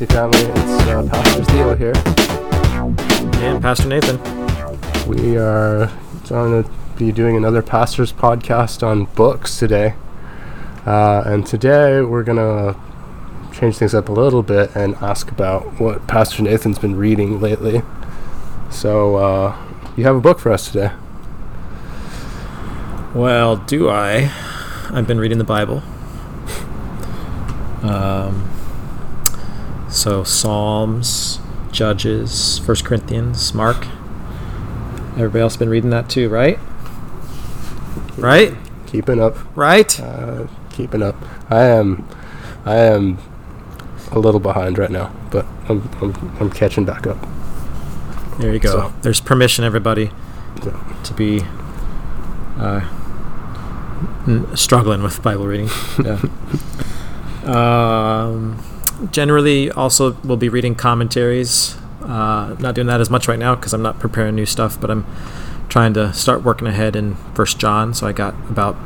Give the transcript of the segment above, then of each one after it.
Legacy family. It's uh, Pastor Theo here. And Pastor Nathan. We are going to be doing another pastor's podcast on books today. Uh, and today we're going to change things up a little bit and ask about what Pastor Nathan's been reading lately. So, uh, you have a book for us today. Well, do I? I've been reading the Bible. Um, so Psalms, Judges, First Corinthians, Mark. Everybody else been reading that too, right? Right? Keeping up. Right? Uh, keeping up. I am, I am a little behind right now, but I'm, I'm, I'm catching back up. There you go. So- There's permission, everybody, Yeah. to be uh, n- struggling with Bible reading. Yeah. um, generally, also, we'll be reading commentaries. Uh, not doing that as much right now because I'm not preparing new stuff, but I'm trying to start working ahead in First John. So I got about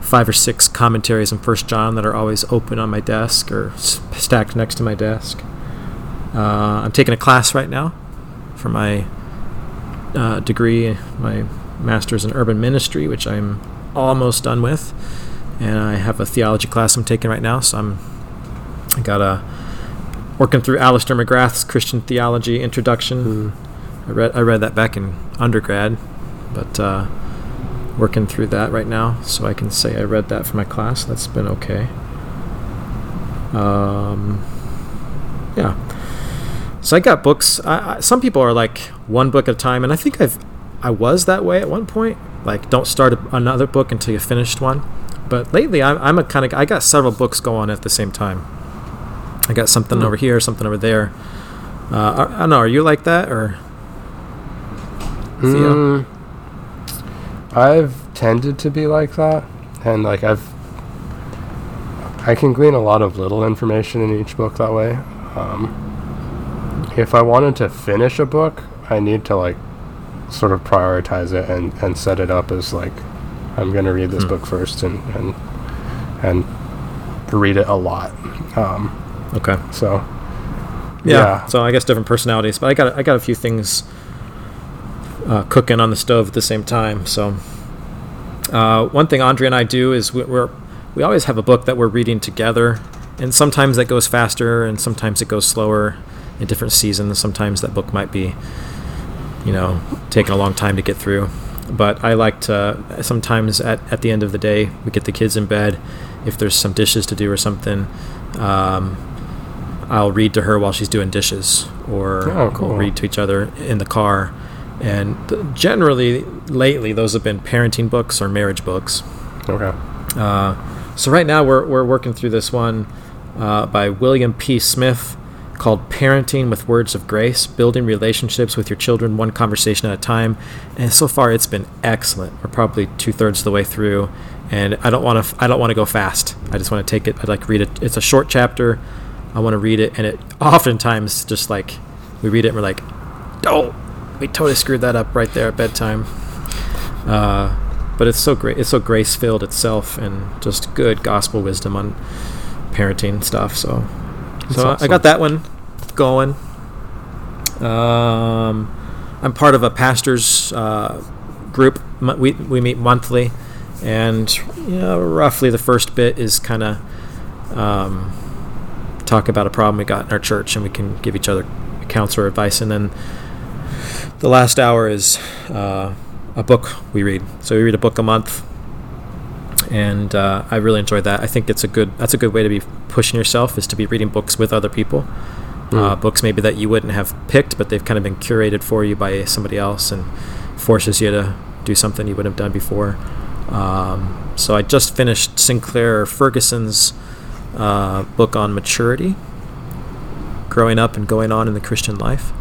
five or six commentaries in First John that are always open on my desk or stacked next to my desk. Uh, I'm taking a class right now for my uh, degree, my master's in urban ministry, which I'm almost done with, and I have a theology class I'm taking right now. So I'm I got a working through Alister McGrath's Christian Theology Introduction. I read I read that back in undergrad, but uh, working through that right now, so I can say I read that for my class. That's been okay. Um, yeah. So I got books. I, I, some people are like one book at a time, and I think I've I was that way at one point. Like, don't start a, another book until you finished one. But lately, I'm, I'm a kind of I got several books going on at the same time. I got something Hmm. over here, something over there. Uh, I, I don't know. Are you like that or? Theo? Mm, I've tended to be like that, and like I've, I can glean a lot of little information in each book that way. Um, if I wanted to finish a book, I need to like sort of prioritize it and, and set it up as like I'm going to read this Hmm. book first and and and read it a lot. Um, Okay. so Yeah. Yeah. So I guess different personalities, but I got I got a few things uh, cooking on the stove at the same time. So uh, one thing Andrea and I do is we, we're we always have a book that we're reading together, and sometimes that goes faster, and sometimes it goes slower in different seasons. Sometimes that book might be, you know, taking a long time to get through. But I like to sometimes at, at the end of the day we get the kids in bed. If there's some dishes to do or something, um, I'll read to her while she's doing dishes, or Oh, cool. we'll read to each other in the car. And generally, lately, those have been parenting books or marriage books. okay, Uh, so right now, we're we're working through this one uh, by William P. Smith called "Parenting with Words of Grace: Building Relationships with Your Children One Conversation at a Time." And so far, it's been excellent. We're probably two thirds of the way through, and I don't want to I don't want to go fast. I just want to take it. I'd like read it. It's a short chapter. I want to read it, and it oftentimes just like we read it and we're like, oh, we totally screwed that up right there at bedtime. Uh, but it's so great. It's so grace filled itself, and just good gospel wisdom on parenting stuff. So, That's so I got that one going. Um, I'm part of a pastors uh, group. We we meet monthly, and you know, roughly the first bit is kind of um, talk about a problem we got in our church, and we can give each other counsel or advice, and then the last hour is uh, a book we read. So we read a book a month, and uh, I really enjoy that. I think it's a good that's a good way to be pushing yourself is to be reading books with other people. Uh, Mm. books maybe that you wouldn't have picked, but they've kind of been curated for you by somebody else, and forces you to do something you wouldn't have done before. Um, so I just finished Sinclair Ferguson's uh, book on maturity, growing up and going on in the Christian life,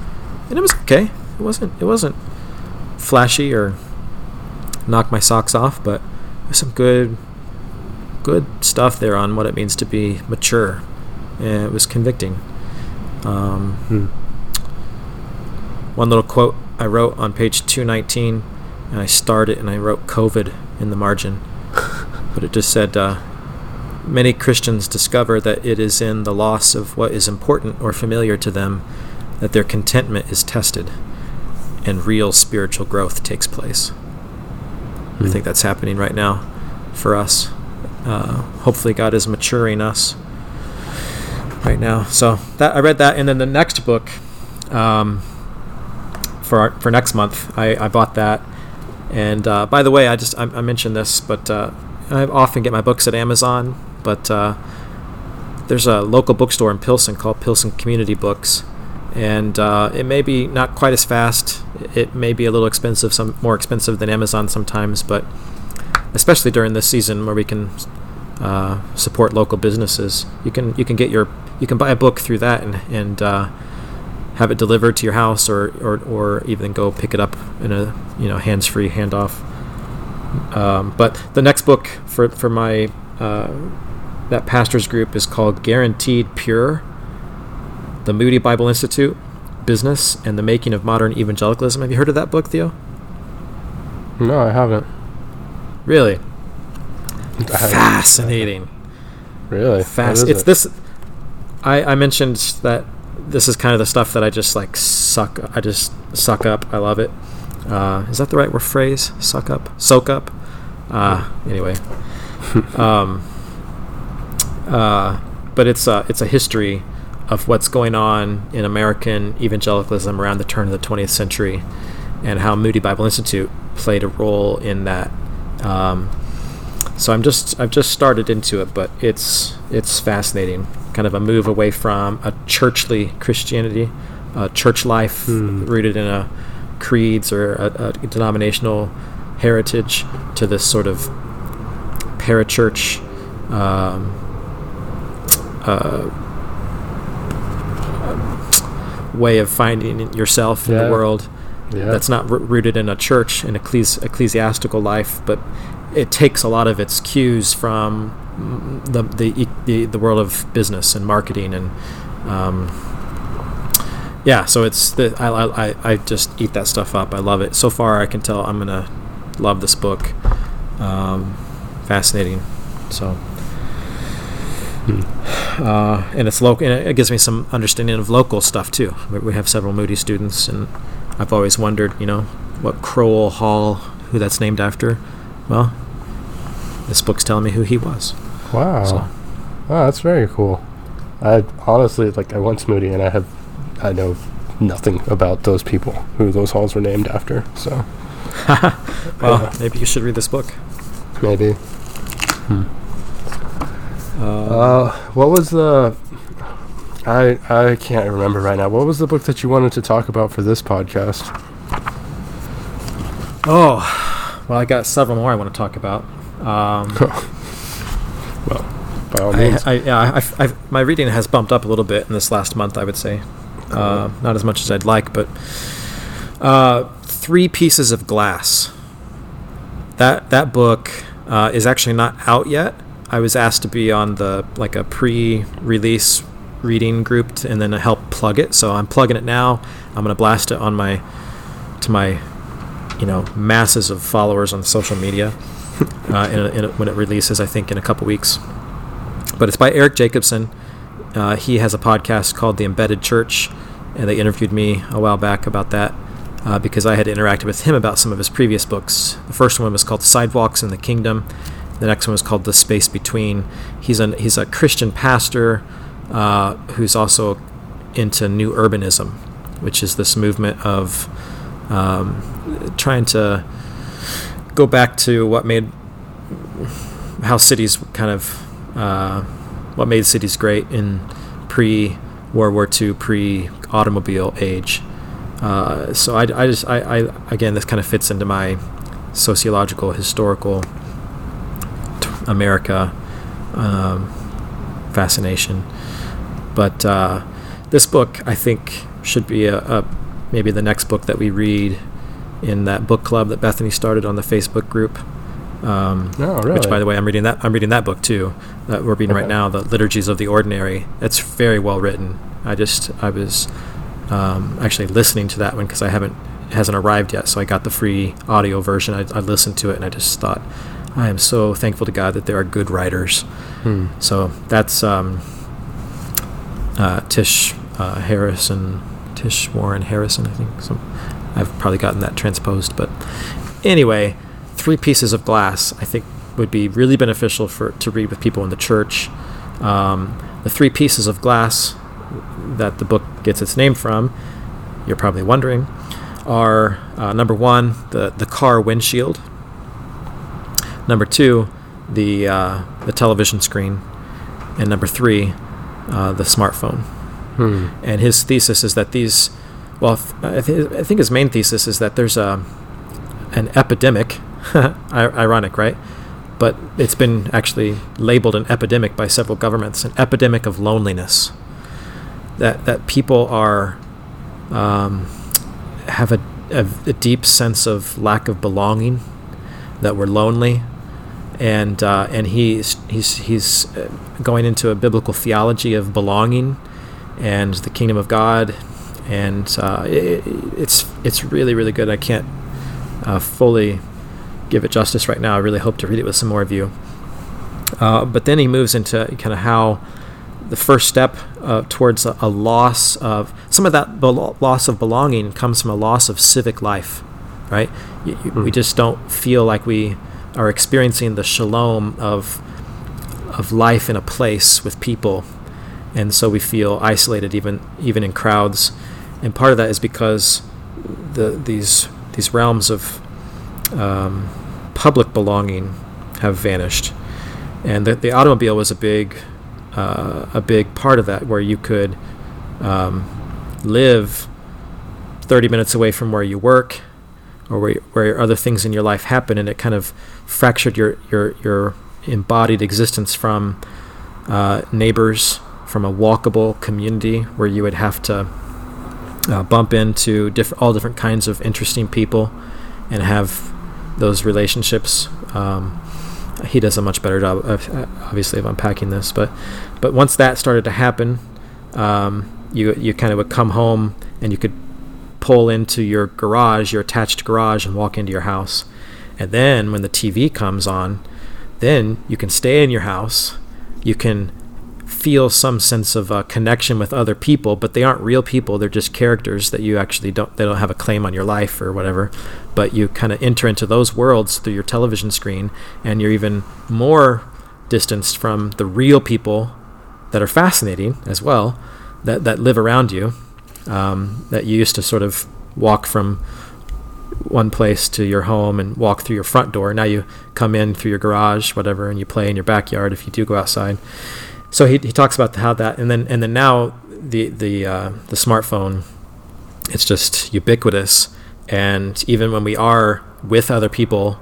and it was okay. It wasn't it wasn't flashy or knock my socks off, but there's some good good stuff there on what it means to be mature. And it was convicting. Um, Hmm. one little quote I wrote on page 219, and I started and I wrote COVID in the margin, but it just said, uh, many Christians discover that it is in the loss of what is important or familiar to them that their contentment is tested and real spiritual growth takes place. I think that's happening right now for us. Uh, hopefully, God is maturing us right now. So that I read that, and then the next book um, for our, for next month, I, I bought that. And uh, by the way, I just I, I mentioned this, but uh, I often get my books at Amazon. But uh, there's a local bookstore in Pilsen called Pilsen Community Books, and uh, it may be not quite as fast. It may be a little expensive, some more expensive than Amazon sometimes, but especially during this season where we can uh, support local businesses, you can you can get your you can buy a book through that and and uh, have it delivered to your house, or, or or even go pick it up in a you know hands free handoff. Um, but the next book for for my uh, that pastors group is called Guaranteed Pure the Moody Bible Institute, Business, and the Making of Modern Evangelicalism. Have you heard of that book, Theo? No, I haven't. Really? I haven't. Fascinating. Really? What Fast. It's it? this. I, I mentioned that this is kind of the stuff that I just like suck. I just suck up. I love it. Uh, is that the right word phrase? Suck up, soak up. Uh, anyway, um, uh, but it's a it's a history of what's going on in American evangelicalism around the turn of the 20th century, and how Moody Bible Institute played a role in that. Um, so I'm just I've just started into it, but it's it's fascinating. Kind of a move away from a churchly Christianity, a church life Hmm. rooted in a creeds or a, a denominational heritage, to this sort of parachurch um, uh, way of finding yourself in the world Yeah. that's not r- rooted in a church and ecclesi- ecclesiastical life, but it takes a lot of its cues from the the the, the world of business and marketing and um, yeah. So it's the I, I I- just eat that stuff up. I love it. So far, I can tell I'm gonna love this book. Um, fascinating. So. Uh, and it's local, and it gives me some understanding of local stuff too. We- have several Moody students, and I've always wondered, you know, what Crowell Hall, who that's named after. Well, this book's telling me who he was. wow. So, Wow, that's very cool. I honestly like I to Moody and I have I know nothing about those people who those halls were named after. So well, Yeah. maybe you should read this book. maybe. Uh, Uh, what was the? I I can't remember right now. What was the book that you wanted to talk about for this podcast? oh, well, I got several more I want to talk about. Um, well, by all means. I, yeah, I, I, my reading has bumped up a little bit in this last month, I would say. Uh, not as much as I'd like, but uh, three pieces of glass. That that book uh, is actually not out yet. I was asked to be on the like a pre-release reading group t- and then to help plug it. So I'm plugging it now. I'm gonna blast it on my to my you know masses of followers on social media uh, in a, in a, when it releases. I think in a couple weeks but it's by Eric Jacobsen. Uh, he has a podcast called The Embedded Church, and they interviewed me a while back about that uh, because I had interacted with him about some of his previous books. The first one was called Sidewalks in the Kingdom. The next one was called The Space Between. He's an he's a Christian pastor uh, who's also into New Urbanism, which is this movement of um, trying to go back to what made how cities kind of uh, what made cities great in pre World War II, pre automobile age. Uh, so I, I just I, I again this kind of fits into my sociological historical America um, fascination. But uh, this book I think should be a, a maybe the next book that we read in that book club that Bethany started on the Facebook group. Um, Oh, really? Which, by the way, I'm reading that. I'm reading that book too. That we're reading right now, the Liturgies of the Ordinary. It's very well written. I just I was um, actually listening to that one because I haven't it hasn't arrived yet. So I got the free audio version. I, I listened to it and I just thought I am so thankful to God that there are good writers. Hmm. So that's um, uh, Tish uh, Harrison, Tish Warren Harrison, I think. So I've probably gotten that transposed, but anyway, three pieces of glass I think would be really beneficial for to read with people in the church. Um, the three pieces of glass that the book gets its name from, you're probably wondering, are uh, number one, the, the car windshield, number two, the, uh, the television screen, and number three, uh, the smartphone. Hmm. And his thesis is that these, well, I, th- I think his main thesis is that there's a, an epidemic, ironic, right? But it's been actually labeled an epidemic by several governments, an epidemic of loneliness that that people are um, have a, a, a, deep sense of lack of belonging, that we're lonely, and uh, and he's he's he's uh, going into a biblical theology of belonging and the kingdom of God, and uh, it, it's it's really really good. I can't uh, fully give it justice right now. I really hope to read it with some more of you. Uh, but then he moves into kind of how the first step uh, towards a, a, loss of some of that be- loss of belonging comes from a loss of civic life, right? Y- mm. We just don't feel like we are experiencing the shalom of of life in a place with people, and so we feel isolated even even in crowds. And part of that is because the these these realms of um, public belonging have vanished, and the, the automobile was a big uh, a big part of that, where you could um, live 30 minutes away from where you work or where, where other things in your life happen, and it kind of fractured your your your embodied existence from uh, neighbors, from a walkable community where you would have to uh, bump into different all different kinds of interesting people and have those relationships. Um, he does a much better job, of, uh, obviously, of unpacking this. But but once that started to happen, um, you you kind of would come home and you could pull into your garage, your attached garage, and walk into your house. And then when the TV comes on, then you can stay in your house. You can feel some sense of uh, connection with other people, but they aren't real people. They're just characters that you actually don't. They don't have a claim on your life or whatever. But you kind of enter into those worlds through your television screen, and you're even more distanced from the real people that are fascinating as well, that that live around you. Um, that you used to sort of walk from one place to your home and walk through your front door. Now you come in through your garage, whatever, and you play in your backyard if you do go outside so he, he talks about how that and then and then now the the uh, the smartphone it's just ubiquitous and even when we are with other people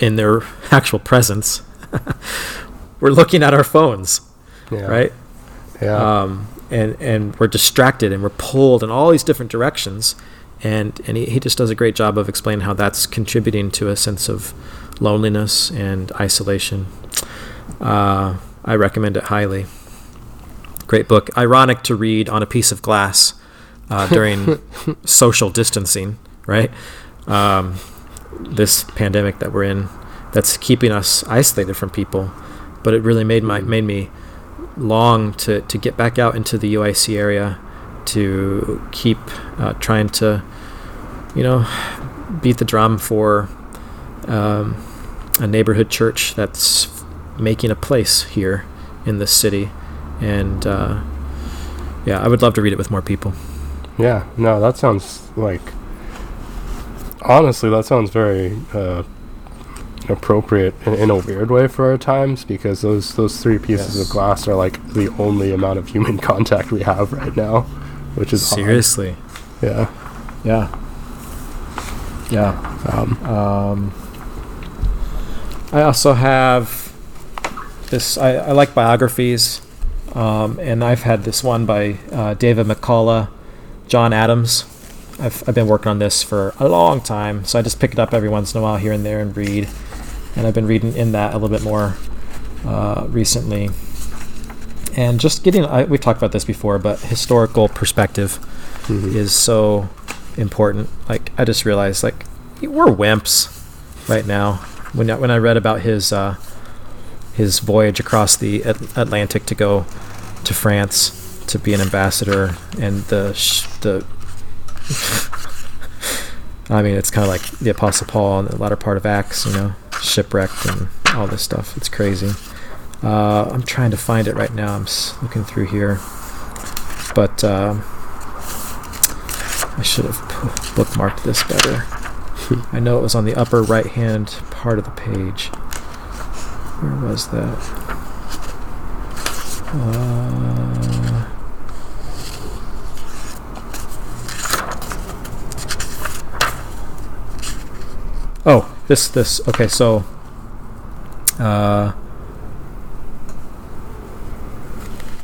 in their actual presence we're looking at our phones yeah. right yeah um, and and we're distracted and we're pulled in all these different directions and and he, he just does a great job of explaining how that's contributing to a sense of loneliness and isolation uh, I recommend it highly. Great book. Ironic to read on a piece of glass uh, during social distancing, right? Um, this pandemic that we're in, that's keeping us isolated from people. But it really made my made me long to, to get back out into the UIC area, to keep uh, trying to, you know, beat the drum for um, a neighborhood church that's making a place here in this city, and uh, yeah, I would love to read it with more people. Yeah, no, that sounds like honestly, that sounds very uh, appropriate in, in, a weird way for our times because those those three pieces yes. of glass are like the only amount of human contact we have right now, which is seriously, odd. yeah, yeah, yeah. Um, um, I also have this I, I like biographies, um, and I've had this one by uh, David McCullough, John Adams. I've, I've been working on this for a long time, so I just pick it up every once in a while here and there and read. And I've been reading in that a little bit more uh, recently. And just getting, I, we talked about this before, but historical perspective mm-hmm. is so important. Like, I just realized, like, we're wimps right now. when I, when I read about his uh, his voyage across the At- Atlantic to go to France to be an ambassador, and the sh- the I mean, it's kind of like the Apostle Paul in the latter part of Acts, you know, shipwrecked and all this stuff. It's crazy. Uh, I'm trying to find it right now. I'm looking through here, but um I should have bookmarked this better. I know it was on the upper right hand part of the page. Where was that? Uh, oh, this this okay. So, uh,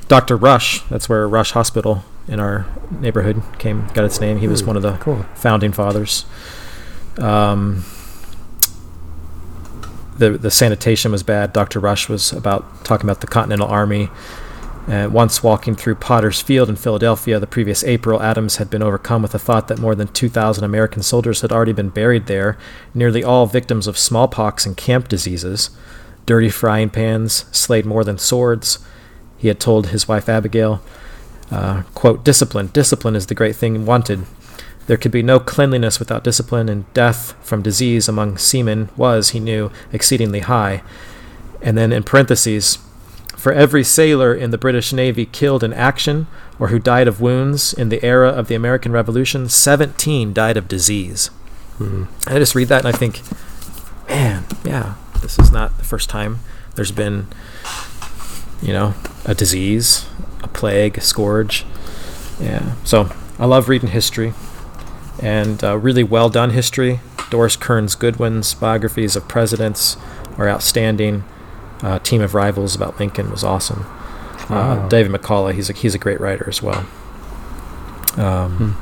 Doctor Rush. That's where Rush Hospital in our neighborhood came got its name. He was Hmm, one of the Cool. founding fathers. Um, the the sanitation was bad. Dr. Rush was about talking about the Continental Army. And once walking through Potter's Field in Philadelphia the previous April, Adams had been overcome with the thought that more than 2,000 American soldiers had already been buried there, nearly all victims of smallpox and camp diseases. Dirty frying pans slayed more than swords. He had told his wife Abigail, uh, quote, discipline, discipline is the great thing wanted. There could be no cleanliness without discipline, and death from disease among seamen was, he knew, exceedingly high. And then in parentheses, for every sailor in the British Navy killed in action or who died of wounds in the era of the American Revolution, 17 died of disease. Mhm. I just read that and I think, man, yeah, this is not the first time there's been, you know, a disease, a plague, a scourge. Yeah. So I love reading history and uh, really well done history. Doris Kearns Goodwin's biographies of presidents are outstanding. Uh, Team of Rivals about Lincoln was awesome. Uh, Wow. David McCullough, he's a, he's a great writer as well. Um,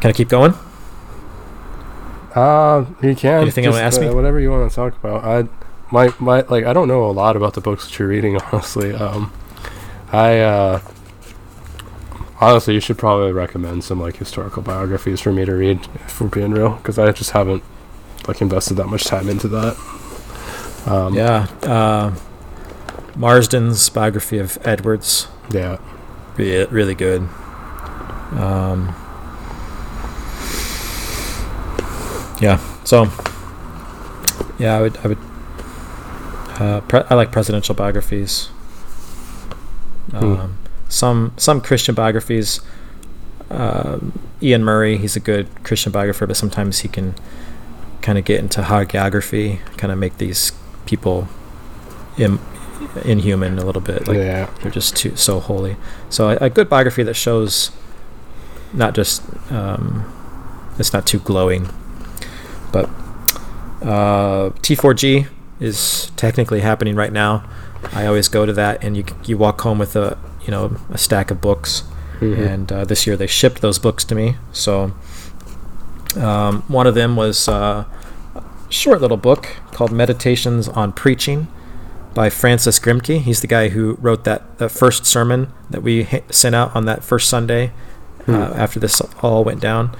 Can I keep going? Uh, you can. Anything you wanna ask uh, me? Whatever you want to talk about. I, my, my, like, I don't know a lot about the books that you're reading, honestly. Um, I, uh, honestly, you should probably recommend some like historical biographies for me to read, if we're being real, because I just haven't like invested that much time into that. Um, yeah. Uh, Marsden's biography of Edwards, Yeah. really, really good. Um, yeah. So, yeah, I would, I would. Uh, pre- I like presidential biographies. Hmm. Um, some some Christian biographies. Um Iain Murray, he's a good Christian biographer, but sometimes he can kind of get into hagiography, kind of make these people in, inhuman a little bit. Like yeah. they're just too so holy. So a, a good biography that shows not just um, it's not too glowing, but uh, T4G is technically happening right now. I always go to that, and you you walk home with a you know a stack of books. Mhm. And uh, this year they shipped those books to me. So um, one of them was uh, short little book called Meditations on Preaching by Francis Grimke. He's the guy who wrote that, that first sermon that we sent out on that first Sunday uh, Hmm. after this all went down.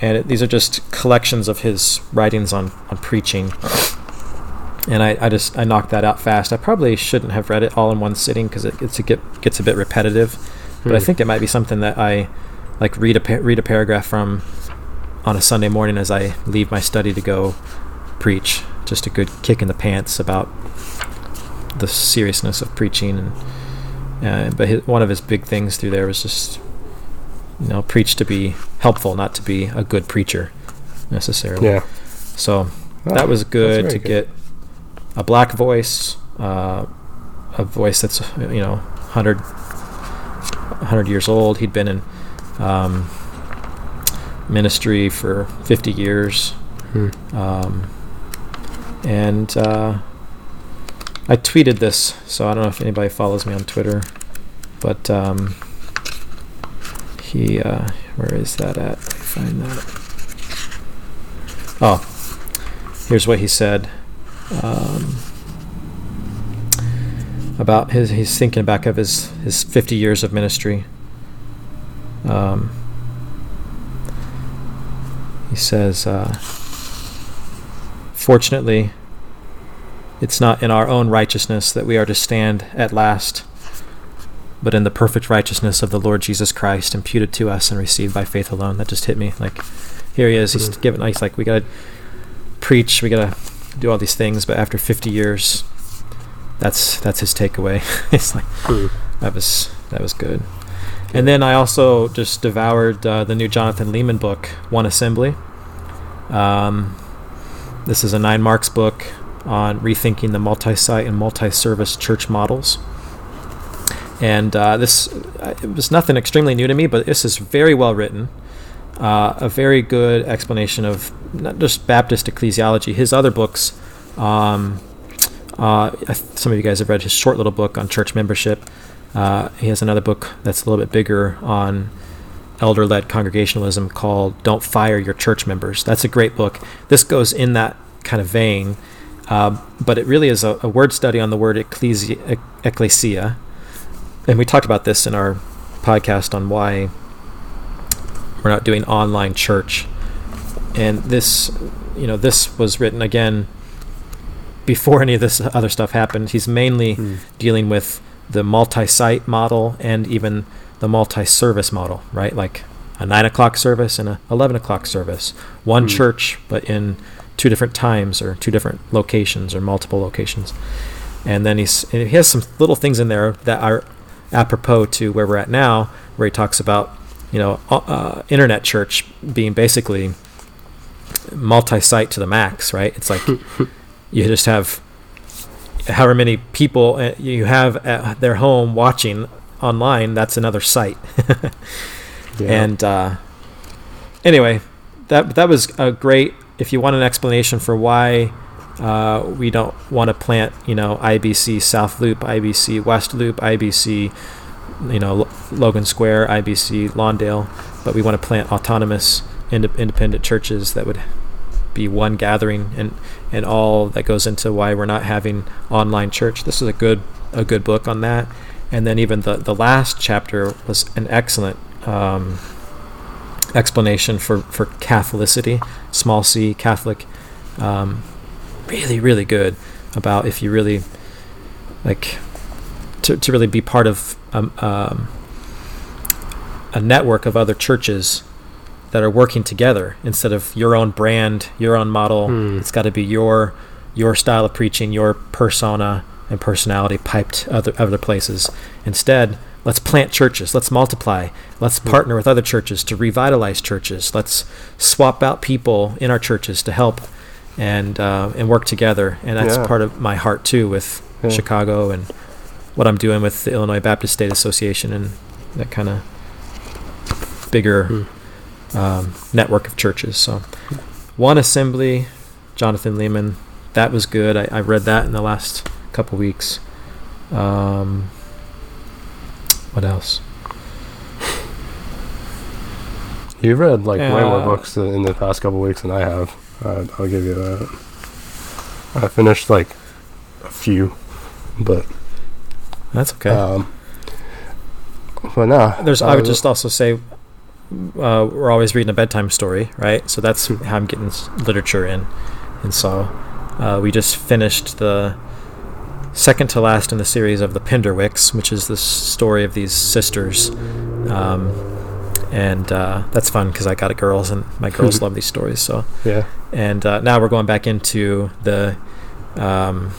And it, these are just collections of his writings on, on preaching. And I, I just I knocked that out fast. I probably shouldn't have read it all in one sitting because it gets a get gets a bit repetitive. But I Hmm. think it might be something that I like read a read a paragraph from on a Sunday morning as I leave my study to go preach. Just a good kick in the pants about the seriousness of preaching and uh, but his, one of his big things through there was just you know preach to be helpful not to be a good preacher necessarily Yeah. so Oh, that was good to get a black voice uh, a voice that's you know 100 100 years old he'd been in um, ministry for 50 years Hmm. um, and uh, I tweeted this, so I don't know if anybody follows me on Twitter, but um, he, uh, where is that at? Find that. Oh, here's what he said um, about his. He's thinking back of his his 50 years of ministry. Um, he says. Uh, fortunately, it's not in our own righteousness that we are to stand at last, but in the perfect righteousness of the Lord Jesus Christ, imputed to us and received by faith alone. That just hit me. Like, here he is. He's Mhm. giving. He's like, we gotta preach. We gotta do all these things. But after 50 years, that's that's his takeaway. it's like Hmm. that was that was good. And then I also just devoured uh, the new Jonathan Leeman book, One Assembly. Um, this is a nine marks book on rethinking the multi-site and multi-service church models. And uh, this uh, it was nothing extremely new to me, but this is very well written. Uh, a very good explanation of not just Baptist ecclesiology. His other books, um, uh, some of you guys have read his short little book on church membership. Uh, he has another book that's a little bit bigger on elder led congregationalism called Don't Fire Your Church Members. That's a great book. This goes in that kind of vein, uh, but it really is a, a word study on the word ecclesia, ec- ecclesia. And we talked about this in our podcast on why we're not doing online church. And this, you know, this was written again before any of this other stuff happened. He's mainly Hmm. dealing with the multi-site model and even the multi-service model, right? Like a nine o'clock service and a eleven o'clock service, one Hmm. church but in two different times or two different locations or multiple locations. And then he's and he has some little things in there that are apropos to where we're at now, where he talks about you know uh, uh, internet church being basically multi-site to the max, right? It's like you just have however many people uh, you have at their home watching online. That's another site. Yeah. And uh, anyway, that that was a great. If you want an explanation for why uh, we don't want to plant, you know, IBC South Loop, IBC West Loop, IBC, you know, Lo- Logan Square, IBC Lawndale, but we want to plant autonomous, ind- independent churches that would be one gathering, and and all that goes into why we're not having online church. This is a good a good book on that. And then even the the last chapter was an excellent um, explanation for for Catholicity, small c Catholic. Um, really, really good about if you really like to to really be part of um, um, a network of other churches that are working together instead of your own brand, your own model. Hmm. It's got to be your your style of preaching, your persona and personality piped other other places. Instead, let's plant churches. Let's multiply. Let's partner with other churches to revitalize churches. Let's swap out people in our churches to help and uh, and work together. And that's Yeah. part of my heart too with Yeah. Chicago and what I'm doing with the Illinois Baptist State Association and that kind of bigger Hmm. um, network of churches. So, one assembly, Jonathan Leeman, that was good. I, I read that in the last couple weeks. Um, what else? You've read like way more Uh, books in the past couple weeks than I have. Uh, I'll give you that. I finished like a few, but That's okay. um, but. There's. I would uh, just also say. Uh, we're always reading a bedtime story, right? So that's how I'm getting literature in, and so uh, we just finished the second to last in the series of the Penderwicks, which is the story of these sisters, um, and uh, that's fun because I got a girls and my girls love these stories. So yeah. and uh, now we're going back into the um,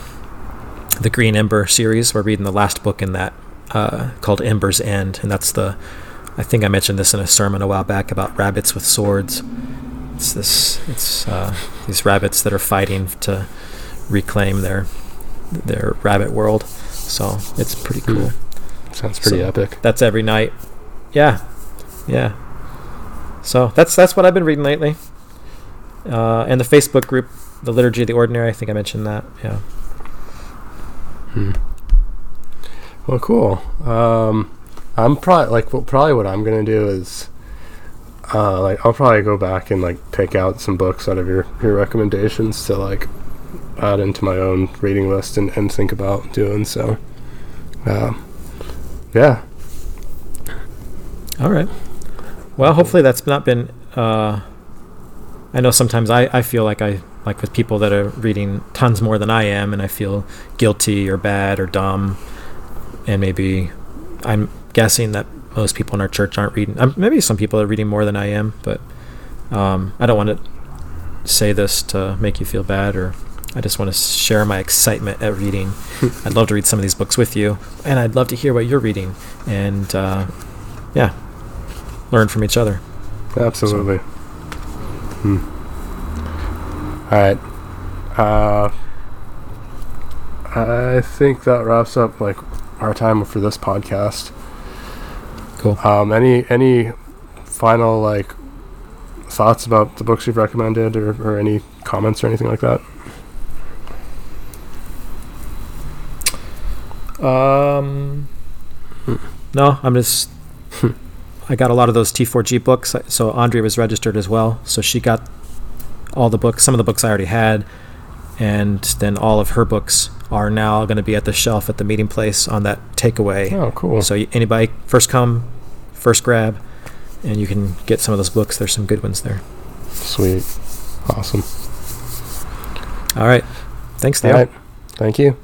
the Green Ember series. We're reading the last book in that uh, called Ember's End, and that's the I think I mentioned this in a sermon a while back about rabbits with swords. It's this it's uh, these rabbits that are fighting to reclaim their their rabbit world. So it's pretty cool. Sounds pretty So- epic. That's every night. Yeah, yeah. So that's that's what I've been reading lately. Uh, and the Facebook group, the Liturgy of the Ordinary. I think I mentioned that. Yeah. Hmm. Well, cool. Um, I'm probably like well, probably what I'm gonna do is, uh, like I'll probably go back and like pick out some books out of your your recommendations to like add into my own reading list and, and think about doing so. Um, yeah. All right. Well, hopefully that's not been. Uh, I know sometimes I, I feel like I like with people that are reading tons more than I am, and I feel guilty or bad or dumb, and maybe I'm guessing that most people in our church aren't reading. Um, maybe some people are reading more than I am, but um, I don't want to say this to make you feel bad or I just want to share my excitement at reading. I'd love to read some of these books with you, and I'd love to hear what you're reading, and uh, yeah, learn from each other. Absolutely. Hmm. All right. Uh, I think that wraps up like our time for this podcast. Cool. Um, any any final like thoughts about the books you've recommended, or, or any comments or anything like that? Um, no, I'm just. I got a lot of those T4G books, so Andrea was registered as well. So she got all the books. Some of the books I already had, and then all of her books are now going to be at the shelf at the meeting place on that takeaway. Oh, cool. So anybody first come, first grab, and you can get some of those books. There's some good ones there. Sweet. Awesome. All right. Thanks, Theo. All right. Thank you.